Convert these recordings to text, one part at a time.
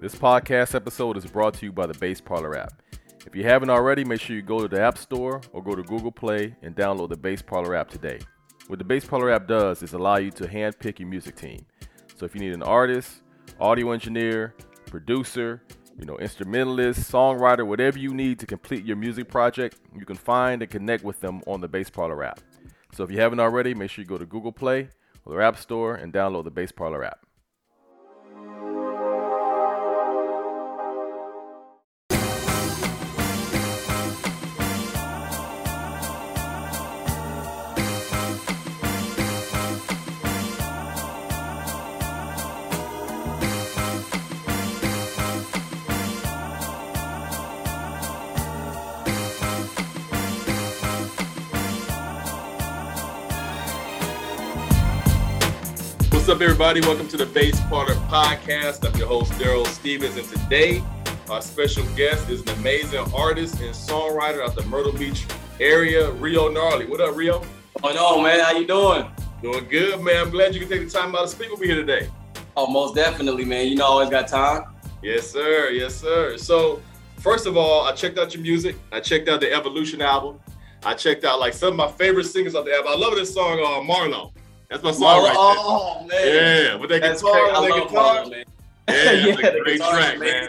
This podcast episode is brought to you by the Bass Parlor app. If you haven't already, make sure you go to the App Store or go to Google Play and download the Bass Parlor app today. What the Bass Parlor app does is allow you to handpick your music team. So if you need an artist, audio engineer, producer, you know, instrumentalist, songwriter, whatever you need to complete your music project, you can find and connect with them on the Bass Parlor app. So if you haven't already, make sure you go to Google Play or the App Store and download the Bass Parlor app. Up, everybody? Welcome to the Bass Parlor Podcast. I'm your host, Daryl Stevens, and today our special guest is an amazing artist and songwriter out the Myrtle Beach area, Rio Gnarly. What up, Rio? Going on, man? How you doing? Doing good, man. I'm glad you can take the time out to speak with me here today. Oh, most definitely, man. You know, I always got time. Yes, sir. Yes, sir. So, first of all, I checked out your music. I checked out the Evolution album. I checked out like some of my favorite singers on the album. I love this song, uh, Marlo. That's my song right oh, man. Yeah, but that That's guitar, great. I with that guitar. Marlo, man. Yeah, that's Yeah, a great track, man.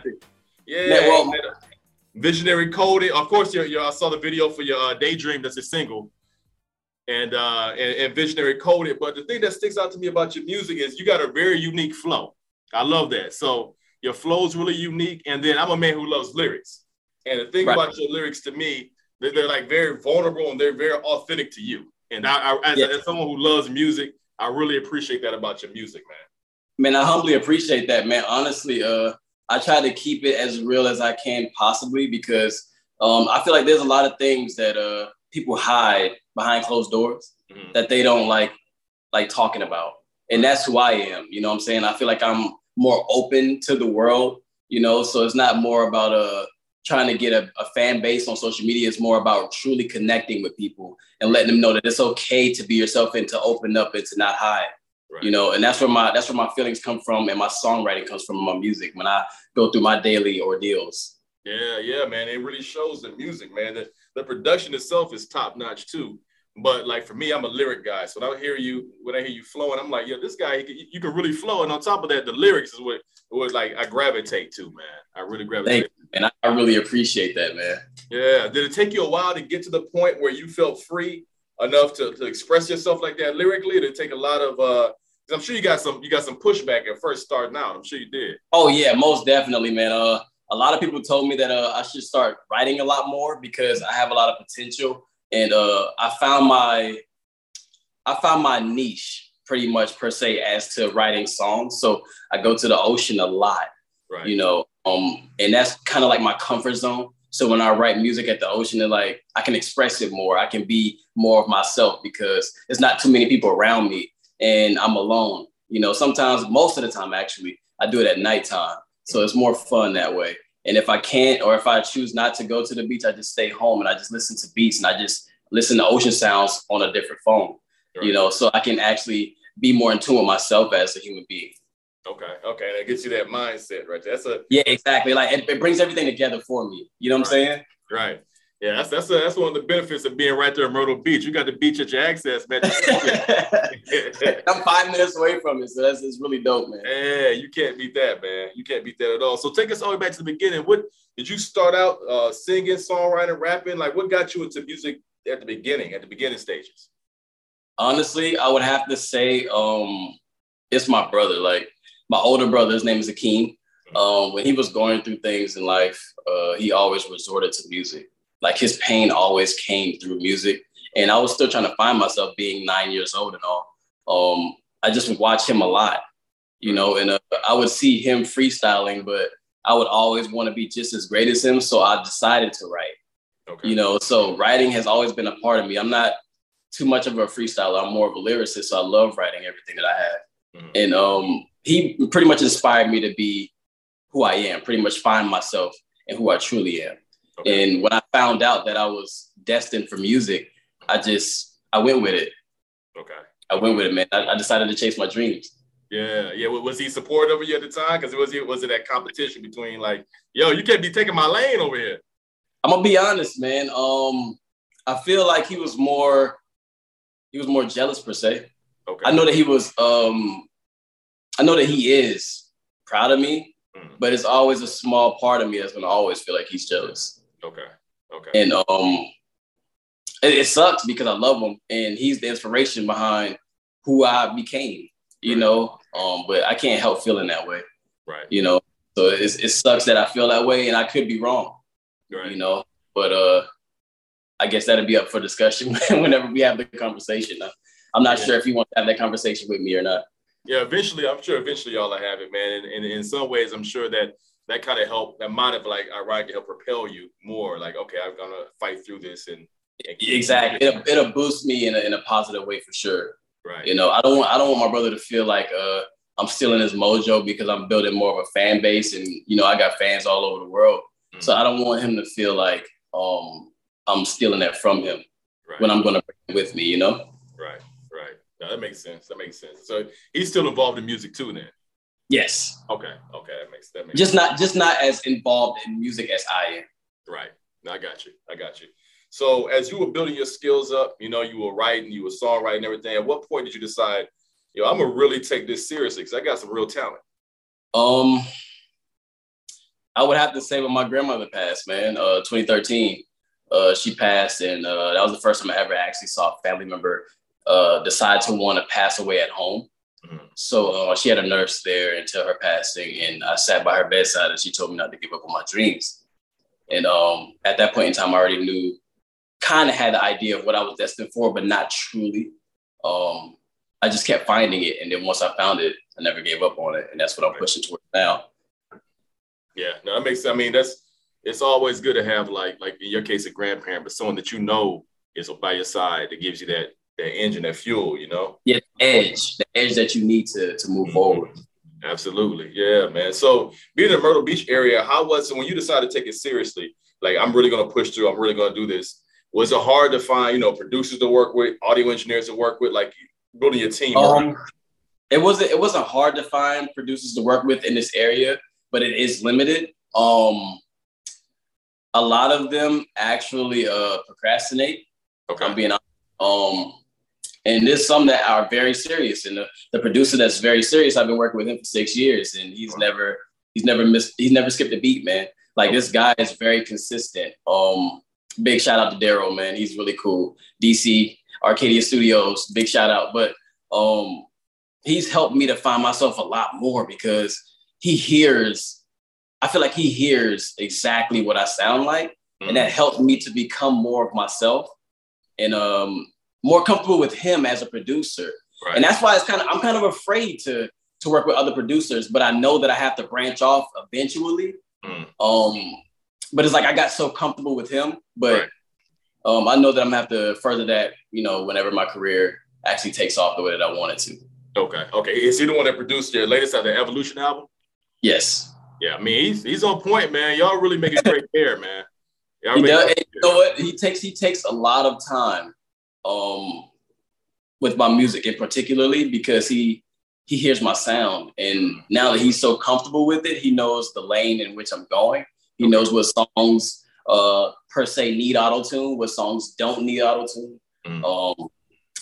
Yeah, man. Visionary Coded. Of course, your, your, I saw the video for your uh, Daydream. That's a single, and, uh, and and Visionary Coded. But the thing that sticks out to me about your music is you got a very unique flow. I love that. So your flow is really unique. And then I'm a man who loves lyrics. And the thing Right. about your lyrics to me, they're, they're like very vulnerable and they're very authentic to you. And I, I as, Yeah. as someone who loves music, I really appreciate that about your music, man. Man, I humbly appreciate that, man. Honestly, uh, I try to keep it as real as I can possibly because um, I feel like there's a lot of things that uh, people hide behind closed doors Mhm. that they don't like like talking about. And that's who I am. You know what I'm saying? I feel like I'm more open to the world, you know, so it's not more about uh trying to get a, a fan base on social media. is more about truly connecting with people and letting them know that it's okay to be yourself and to open up and to not hide Right. you know and that's where my that's where my feelings come from and my songwriting comes from my music when i go through my daily ordeals Yeah, yeah, man. It really shows the music, man. The, the production itself is top notch too. But like for me, I'm a lyric guy. So when I hear you, when I hear you flowing, I'm like, yeah, this guy, he can, you can really flow. And on top of that, the lyrics is what what like I gravitate to, man. I really gravitate. Thank and I, really appreciate that man Yeah. Did it take you a while to get to the point where you felt free enough to, to express yourself like that lyrically? Did it take a lot of uh I'm sure you got some you got some pushback at first starting out. I'm sure you did. oh yeah most definitely man uh a lot of people told me that uh, i should start writing a lot more because i have a lot of potential and uh i found my i found my niche pretty much per se as to writing songs. So i go to the ocean a lot Right. you know um and that's kind of like my comfort zone. So when i write music at the ocean and like i can express it more. I can be more of myself because there's not too many people around me and i'm alone. You know sometimes most of the time actually i do it at nighttime. So it's more fun that way and if i can't or if i choose not to go to the beach i just stay home and i just listen to beats and i just listen to ocean sounds on a different phone you know so i can actually be more in tune with myself as a human being Okay. Okay. That gets you that mindset right. That's a yeah exactly like it, it brings everything together for me you know what i'm saying Right. Yeah, that's that's a, that's one of the benefits of being right there in Myrtle Beach. You got the beach at your access, man. I'm five minutes away from it, so that's it's really dope, man. yeah, you can't beat that, man. You can't beat that at all. So take us all the way back to the beginning. What did you start out uh, singing, songwriting, rapping? Like, what got you into music at the beginning, at the beginning stages? Honestly, I would have to say um, it's my brother. Like my older brother, his name is Akeem. Um, when he was going through things in life, uh, he always resorted to music. Like his pain always came through music, and I was still trying to find myself being nine years old and all. Um, I just would watch him a lot, you know, and uh, I would see him freestyling, but I would always want to be just as great as him. So I decided to write. Okay. you know so writing has always been a part of me i'm not too much of a freestyler i'm more of a lyricist so i love writing everything that i have Mhm. and um he pretty much inspired me to be who i am pretty much find myself and who i truly am Okay. and when i found out that i was destined for music i just i went with it okay. i went with it man i, I decided to chase my dreams Yeah, yeah. Was he supportive of you at the time? Because it was it was it that competition between like, yo, you can't be taking my lane over here. I'm gonna be honest, man. Um, I feel like he was more he was more jealous per se. Okay. I know that he was um I know that he is proud of me, mm. but it's always a small part of me that's gonna always feel like he's jealous. Okay. Okay. And um it, it sucks because I love him and he's the inspiration behind who I became, you right. know. Um, but I can't help feeling that way. Right. You know, so it sucks that I feel that way and I could be wrong. Right. You know, but uh I guess that'd be up for discussion whenever we have the conversation. I'm not yeah. sure if you want to have that conversation with me or not. Yeah, eventually, I'm sure eventually y'all will have it, man. And, and in some ways, I'm sure that that kind of help, that might have like ironically help propel you more. Like, okay, I'm gonna fight through this and, and exactly, it'll, it'll boost me in a, in a positive way for sure. Right. You know, I don't want I don't want my brother to feel like uh I'm stealing his mojo because I'm building more of a fan base and you know I got fans all over the world. Mm-hmm. So I don't want him to feel like um I'm stealing that from him right. when I'm going to bring it with me, you know? Right, right. No, that makes sense. That makes sense. So he's still involved in music too, then. Yes. Okay. Okay. That makes that makes just sense. not just not as involved in music as I am. Right. No, I got you. I got you. So as you were building your skills up, you know, you were writing, you were songwriting, and everything. At what point did you decide, yo, I'm gonna really take this seriously because I got some real talent? Um, I would have to say when my grandmother passed, man, uh, 2013 uh, she passed, and uh, that was the first time I ever actually saw a family member uh, decide to want to pass away at home. Mm-hmm. So uh, she had a nurse there until her passing, and I sat by her bedside, and she told me not to give up on my dreams. And um, at that point in time, I already knew, kind of had the idea of what I was destined for, but not truly. Um, I just kept finding it, and then once I found it, I never gave up on it, and that's what I'm pushing towards now. Yeah, no, that makes. I mean, that's it's always good to have like like in your case a grandparent, but someone that you know is by your side that gives you that that engine, that fuel, you know? Yeah, edge, the edge that you need to to move mm-hmm. forward. Absolutely. Yeah, man. So being in the Myrtle Beach area, how was it when you decided to take it seriously? Like I'm really gonna push through, I'm really gonna do this. Was it hard to find, you know, producers to work with, audio engineers to work with, like building your team? Um, it wasn't it wasn't hard to find producers to work with in this area, but it is limited. Um a lot of them actually uh, procrastinate. Okay. I'm being um, and there's some that are very serious. And the, the producer that's very serious, I've been working with him for six years, and he's never he's never missed he's never skipped a beat, man. Like this guy is very consistent. Um, big shout out to Daryl, man. He's really cool. DC Arcadia Studios, big shout out. But um, he's helped me to find myself a lot more because he hears I feel like he hears exactly what I sound like, mm-hmm. and that mm. helped me to become more of myself and um, more comfortable with him as a producer. Right. And that's why it's kind of I'm kind of afraid to to work with other producers, but I know that I have to branch off eventually. Mm. Um, but it's like I got so comfortable with him, but right. um, I know that I'm gonna have to further that, you know, whenever my career actually takes off the way that I want it to. Okay. Okay. Is he the one that produced your latest at the Evolution album? Yes. Yeah, I mean he's he's on point, man. Y'all really making great hair, man. Y'all he does, you know what? He takes he takes a lot of time um with my music and particularly because he he hears my sound and now that he's so comfortable with it, he knows the lane in which I'm going. He okay. knows what songs uh per se need auto tune, what songs don't need auto tune, mm. um,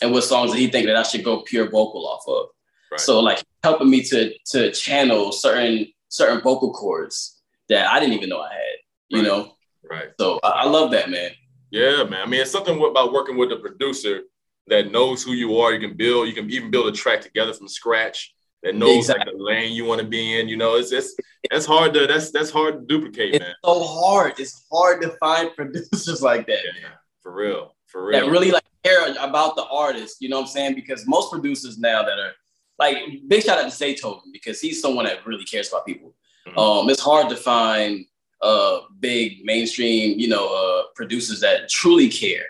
and what songs that he think that I should go pure vocal off of. Right. So like helping me to to channel certain certain vocal cords that I didn't even know I had, you right. know? Right. So I, I, love that, man. Yeah, man. I mean, it's something about working with a producer that knows who you are. You can build, you can even build a track together from scratch that knows exactly. like the lane you want to be in. You know, it's it's that's hard to that's that's hard to duplicate, it's man. So hard. It's hard to find producers like that. Yeah, for real. For real. That really like care about the artist, you know what I'm saying? Because most producers now that are like big shout out to Zaytoven because he's someone that really cares about people. Mm-hmm. Um, it's hard to find uh big mainstream, you know, uh producers that truly care,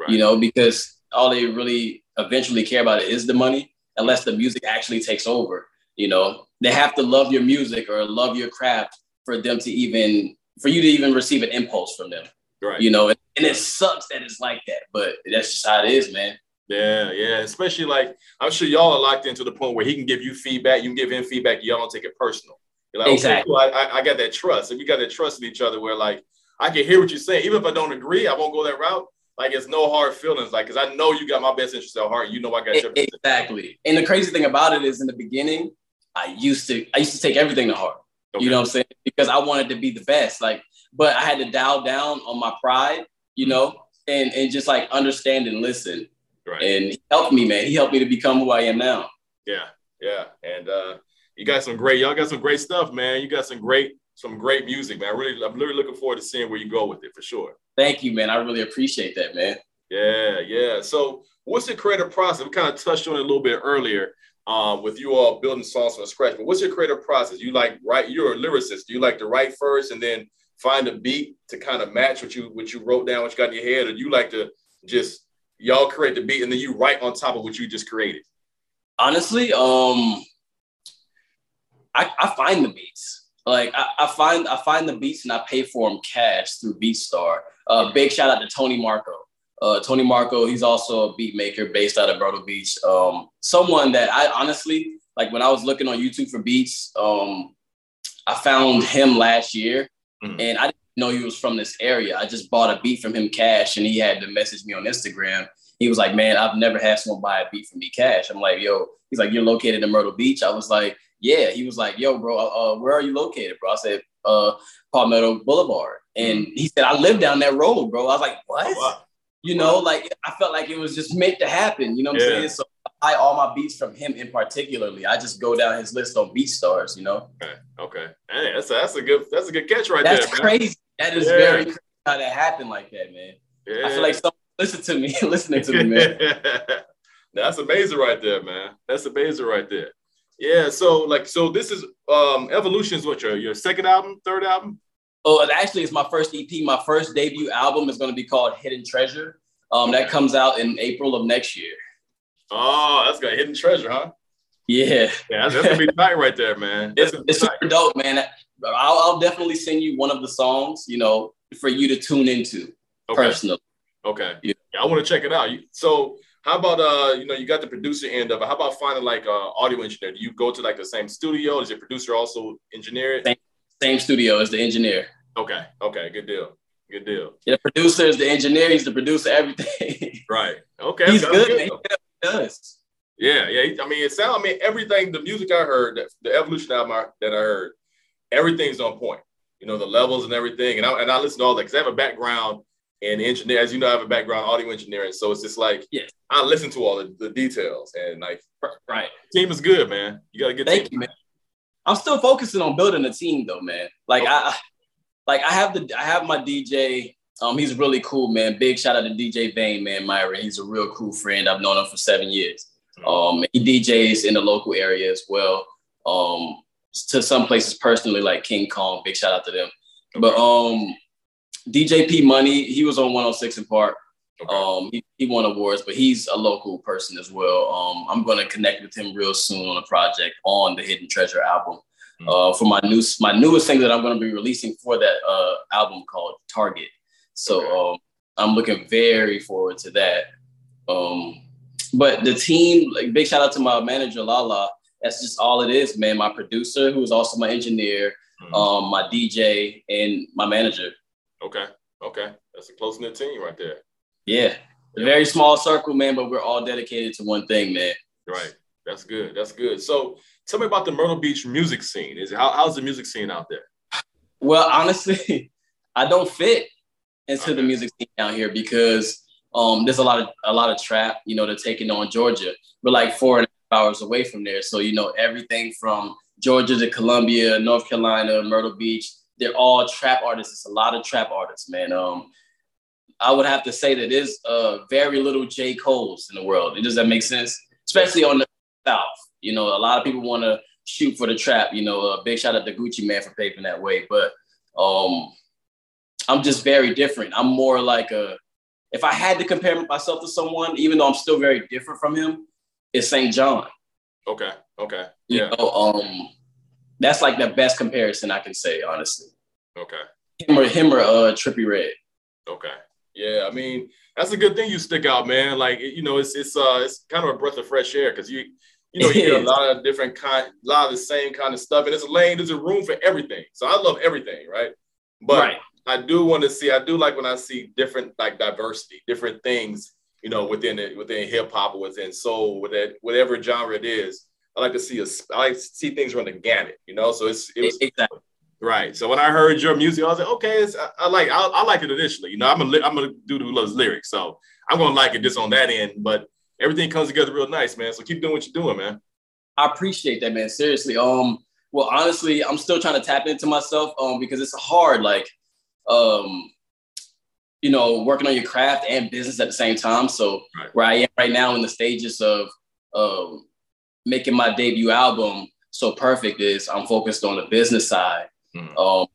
right. you know, because all they really eventually care about it is the money, unless the music actually takes over. You know, they have to love your music or love your craft for them to even for you to even receive an impulse from them. Right. You know, and, and it sucks that it's like that, but that's just how it is, man. Yeah, yeah. Especially like I'm sure y'all are locked into the point where he can give you feedback, you can give him feedback, y'all don't take it personal. You're like, exactly. okay, cool, I, I, got that trust. And we got that trust in each other where like I can hear what you're saying. Even if I don't agree, I won't go that route. Like it's no hard feelings. Like, cause I know you got my best interest at heart. You know I got your exactly. And the crazy thing about it is in the beginning, I used to I used to take everything to heart. Okay. You know what I'm saying? Because I wanted to be the best. Like, but I had to dial down on my pride, you know, and and just like understand and listen. Right. And he helped me, man. He helped me to become who I am now. Yeah, yeah. And uh you got some great, y'all got some great stuff, man. You got some great, some great music, man. I really, I'm really looking forward to seeing where you go with it for sure. Thank you, man. I really appreciate that, man. Yeah, yeah. So what's the creative process? We kind of touched on it a little bit earlier um, with you all building songs from scratch. But what's your creative process? You like write? You're a lyricist. Do you like to write first and then find a beat to kind of match what you what you wrote down, what you got in your head, or do you like to just y'all create the beat and then you write on top of what you just created? Honestly, um, I, I find the beats. Like I, I, find I find the beats and I pay for them cash through BeatStar. Uh, big shout out to Tony Marco. Uh, Tony Marco, he's also a beat maker based out of Myrtle Beach. Um, someone that I honestly like when I was looking on YouTube for beats, um, I found him last year, mm-hmm. and I didn't know he was from this area. I just bought a beat from him cash, and he had to message me on Instagram. He was like, "Man, I've never had someone buy a beat from me cash." I'm like, "Yo," he's like, "You're located in Myrtle Beach." I was like, "Yeah." He was like, "Yo, bro, uh, where are you located, bro?" I said, uh, Palmetto Boulevard, and mm-hmm. he said, "I live down that road, bro." I was like, "What?" Oh, wow. You know, like I felt like it was just meant to happen. You know what yeah. I'm saying? So I buy all my beats from him in particularly. I just go down his list on BeatStars. You know. Okay. Okay. Hey, that's a, that's a good that's a good catch right that's there. That's crazy. That is yeah. very crazy how that happened like that, man. Yeah. I feel like someone listen to me, listening to me, man. that's amazing right there, man. That's amazing right there. Yeah. So like, so this is um Evolution is What your your second album, third album? Oh, actually, it's my first EP. My first debut album is going to be called Hidden Treasure. Um, that comes out in April of next year. Oh, that's got hidden treasure, huh? Yeah. Yeah, that's, gonna be tight right there, man. That's it's it's super dope, man. I'll, I'll, definitely send you one of the songs, you know, for you to tune into okay. personally. Okay. Yeah. yeah I want to check it out. So how about uh, you know, you got the producer end of it. How about finding like uh audio engineer? Do you go to like the same studio? Is your producer also engineer it? Same, same studio as the engineer. Okay. Okay. Good deal. Good deal. Yeah, the producer is the engineer. He's the producer, everything. right. Okay. He's good. good. He does. Yeah, yeah. I mean, it sounds. I mean, everything. The music I heard, the evolution album that I heard, everything's on point. You know, the levels and everything. And I and I listen to all that because I have a background in engineer. As you know, I have a background audio engineering, so it's just like yeah, I listen to all the, the details and like right. Team is good, man. You got to get. Thank you, man. I'm still focusing on building a team, though, man. Like okay. I, like I have the I have my DJ. Um, he's really cool, man. Big shout out to DJ Vane, man. Myra, he's a real cool friend. I've known him for seven years. Um, he DJs in the local area as well. Um, to some places personally, like King Kong. Big shout out to them. But um, DJ P Money, he was on 106 & Park. Okay. Um, he, he won awards, but he's a local person as well. Um, I'm going to connect with him real soon on a project on the Hidden Treasure album. Mm-hmm. uh, for my new my newest thing that I'm going to be releasing for that uh, album called Target. So okay. um, I'm looking very forward to that. Um, but the team, like big shout out to my manager Lala. That's just all it is, man. My producer, who is also my engineer, mm-hmm. um, my DJ, and my manager. Okay, okay, that's a close knit team right there. Yeah, a very small circle, man, but we're all dedicated to one thing, man. Right. That's good. That's good. So tell me about the Myrtle Beach music scene. Is how, how's the music scene out there? Well, honestly, I don't fit into okay. the music scene out here because um, there's a lot of a lot of trap. You know, they're taking on Georgia. We're like four and a half hours away from there, so you know everything from Georgia to Columbia, North Carolina, Myrtle Beach. They're all trap artists. It's a lot of trap artists, man. Um, I would have to say that there's uh, very little J. Cole's in the world. Does that make sense? Especially on the South. You know, a lot of people want to shoot for the trap. You know, a big shout out to Gucci Mane for paving that way. But um, I'm just very different. I'm more like a. If I had to compare myself to someone, even though I'm still very different from him, it's St. John. Okay. Okay. Yeah. You know, um, that's like the best comparison I can say, honestly. Okay. Him or him or uh, Trippie Redd. Okay. Yeah, I mean that's a good thing you stick out, man. Like you know, it's it's uh it's kind of a breath of fresh air because you you know you get a lot of different kind, a lot of the same kind of stuff, and it's a lane. There's a room for everything. So I love everything, right? But right. I do want to see. I do like when I see different like diversity, different things. You know, within it, within hip hop or within soul, within whatever genre it is. I like to see a, I like to see things run the gamut. You know, so it's it was exactly. Right. So when I heard your music, I was like, okay, I, I, like I, I like it initially. You know, I'm a I'm a dude who loves lyrics, so I'm gonna like it just on that end. But everything comes together real nice, man. So keep doing what you're doing, man. I appreciate that, man. Seriously. Um. Well, honestly, I'm still trying to tap into myself. Um, because it's hard. Like, um, you know, working on your craft and business at the same time. So right. where I am right now in the stages of um making my debut album so perfect is I'm focused on the business side Mm. Um,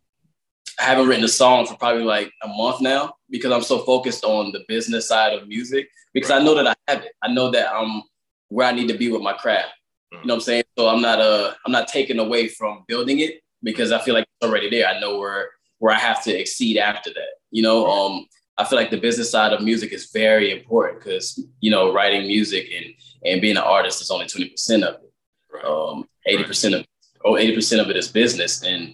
I haven't written a song for probably like a month now because I'm so focused on the business side of music because right. I know that I have it. I know that I'm where I need to be with my craft. Mm. You know what I'm saying? So I'm not uh I'm not taking away from building it because I feel like it's already there. I know where where I have to exceed after that. You know, um I feel like the business side of music is very important because you know writing music and and being an artist is only 20% of it. Right. Um 80% right. of oh 80% of it is business and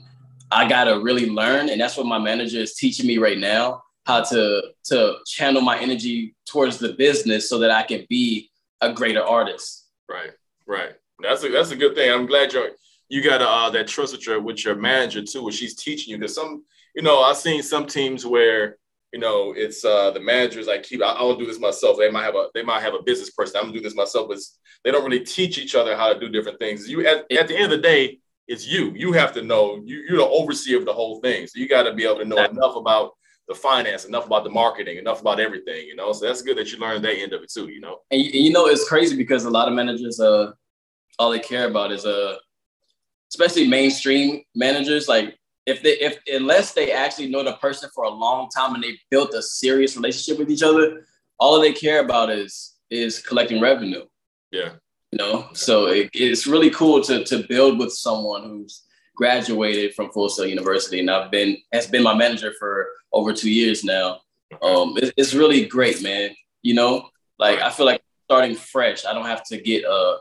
I gotta really learn, and that's what my manager is teaching me right now how to to channel my energy towards the business so that I can be a greater artist. Right, right. That's a that's a good thing. I'm glad you're you got uh, that trust with your with your manager too, where she's teaching you. Because some, you know, I've seen some teams where you know it's uh, the managers I keep. I, I don't do this myself. They might have a they might have a business person. I'm gonna do this myself, but they don't really teach each other how to do different things. You at, at the end of the day, it's you. You have to know. You, you're the overseer of the whole thing. So you got to be able to know enough about the finance, enough about the marketing, enough about everything. You know, so that's good that you learned that end of it too. You know, and, and you know it's crazy because a lot of managers, uh, all they care about is uh, especially mainstream managers, like if they if unless they actually know the person for a long time and they built a serious relationship with each other, all they care about is is collecting revenue. Yeah you know so it, it's really cool to to build with someone who's graduated from Full Sail University and I've been has been my manager for over two years now. Um, it, it's really great, man. You know, like I feel like starting fresh. I don't have to get a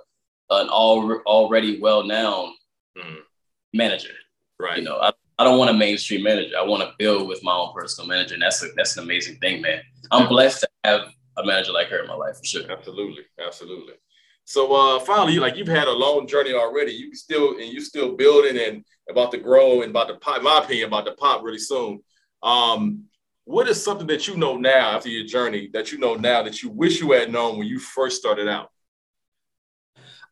an all, already well known mm. manager. Right. You know, I, I don't want a mainstream manager. I want to build with my own personal manager, and that's a, that's an amazing thing, man. I'm blessed to have a manager like her in my life for sure. Absolutely, absolutely. So uh, finally, like you've had a long journey already. You still and you still building and about to grow and about to pop. My opinion, about to pop really soon. Um, what is something that you know now after your journey that you know now that you wish you had known when you first started out?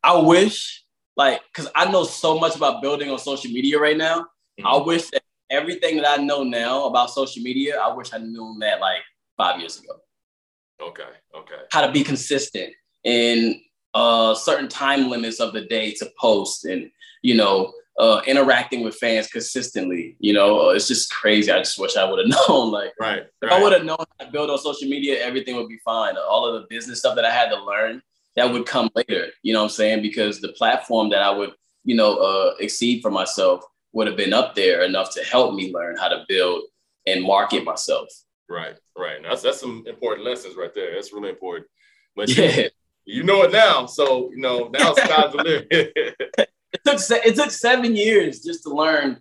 I wish, like, because I know so much about building on social media right now. Mm-hmm. I wish that everything that I know now about social media, I wish I knew that like five years ago. Okay. Okay. How to be consistent in uh, certain time limits of the day to post and, you know, uh, interacting with fans consistently. You know, uh, it's just crazy. I just wish I would have known. Like, right, right. if I would have known how to build on social media, everything would be fine. All of the business stuff that I had to learn that would come later. You know what I'm saying? Because the platform that I would, you know, uh, exceed for myself would have been up there enough to help me learn how to build and market myself. Right, right. That's that's some important lessons right there. That's really important. But yeah you know it now. So you know now it's time to live. it took it took seven years just to learn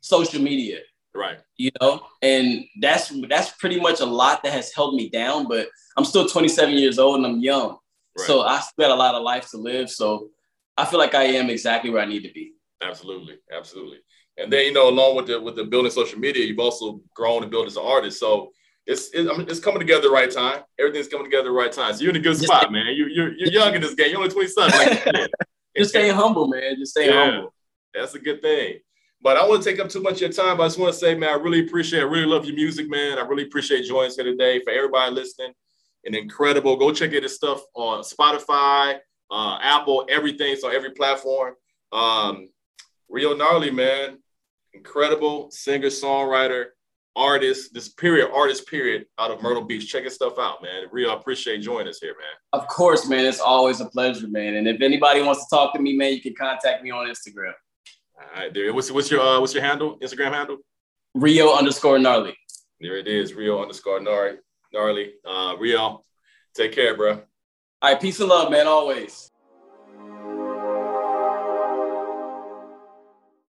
social media. Right. You know, and that's that's pretty much a lot that has held me down. But I'm still 27 years old and I'm young, right. so I still got a lot of life to live. So I feel like I am exactly where I need to be. Absolutely, absolutely. And then you know, along with the with the building social media, you've also grown and built as an artist. So it's it, I mean, it's coming together the right time. Everything's coming together the right time. So you're in a good spot, man. You, you're you're young in this game. You're only 27. Like Just stay humble, man. Just stay yeah, humble. That's a good thing. But I want to take up too much of your time. But I just want to say, man, I really appreciate, I really love your music, man. I really appreciate joining us here today. For everybody listening, an incredible. Go check out his stuff on Spotify, uh, Apple, everything. So every platform. Um, Rio Gnarly, man, incredible singer songwriter artist, this period artist period out of Myrtle Beach. Check his stuff out, man. Real appreciate joining us here, man. Of course, man. It's always a pleasure, man. And if anybody wants to talk to me, man, you can contact me on Instagram. All right, there. What's what's your uh, what's your handle? Instagram handle? Rio underscore gnarly. There it is, Rio underscore gnarly. gnarly. Uh, Real, take care, bro. All right, peace and love, man. Always.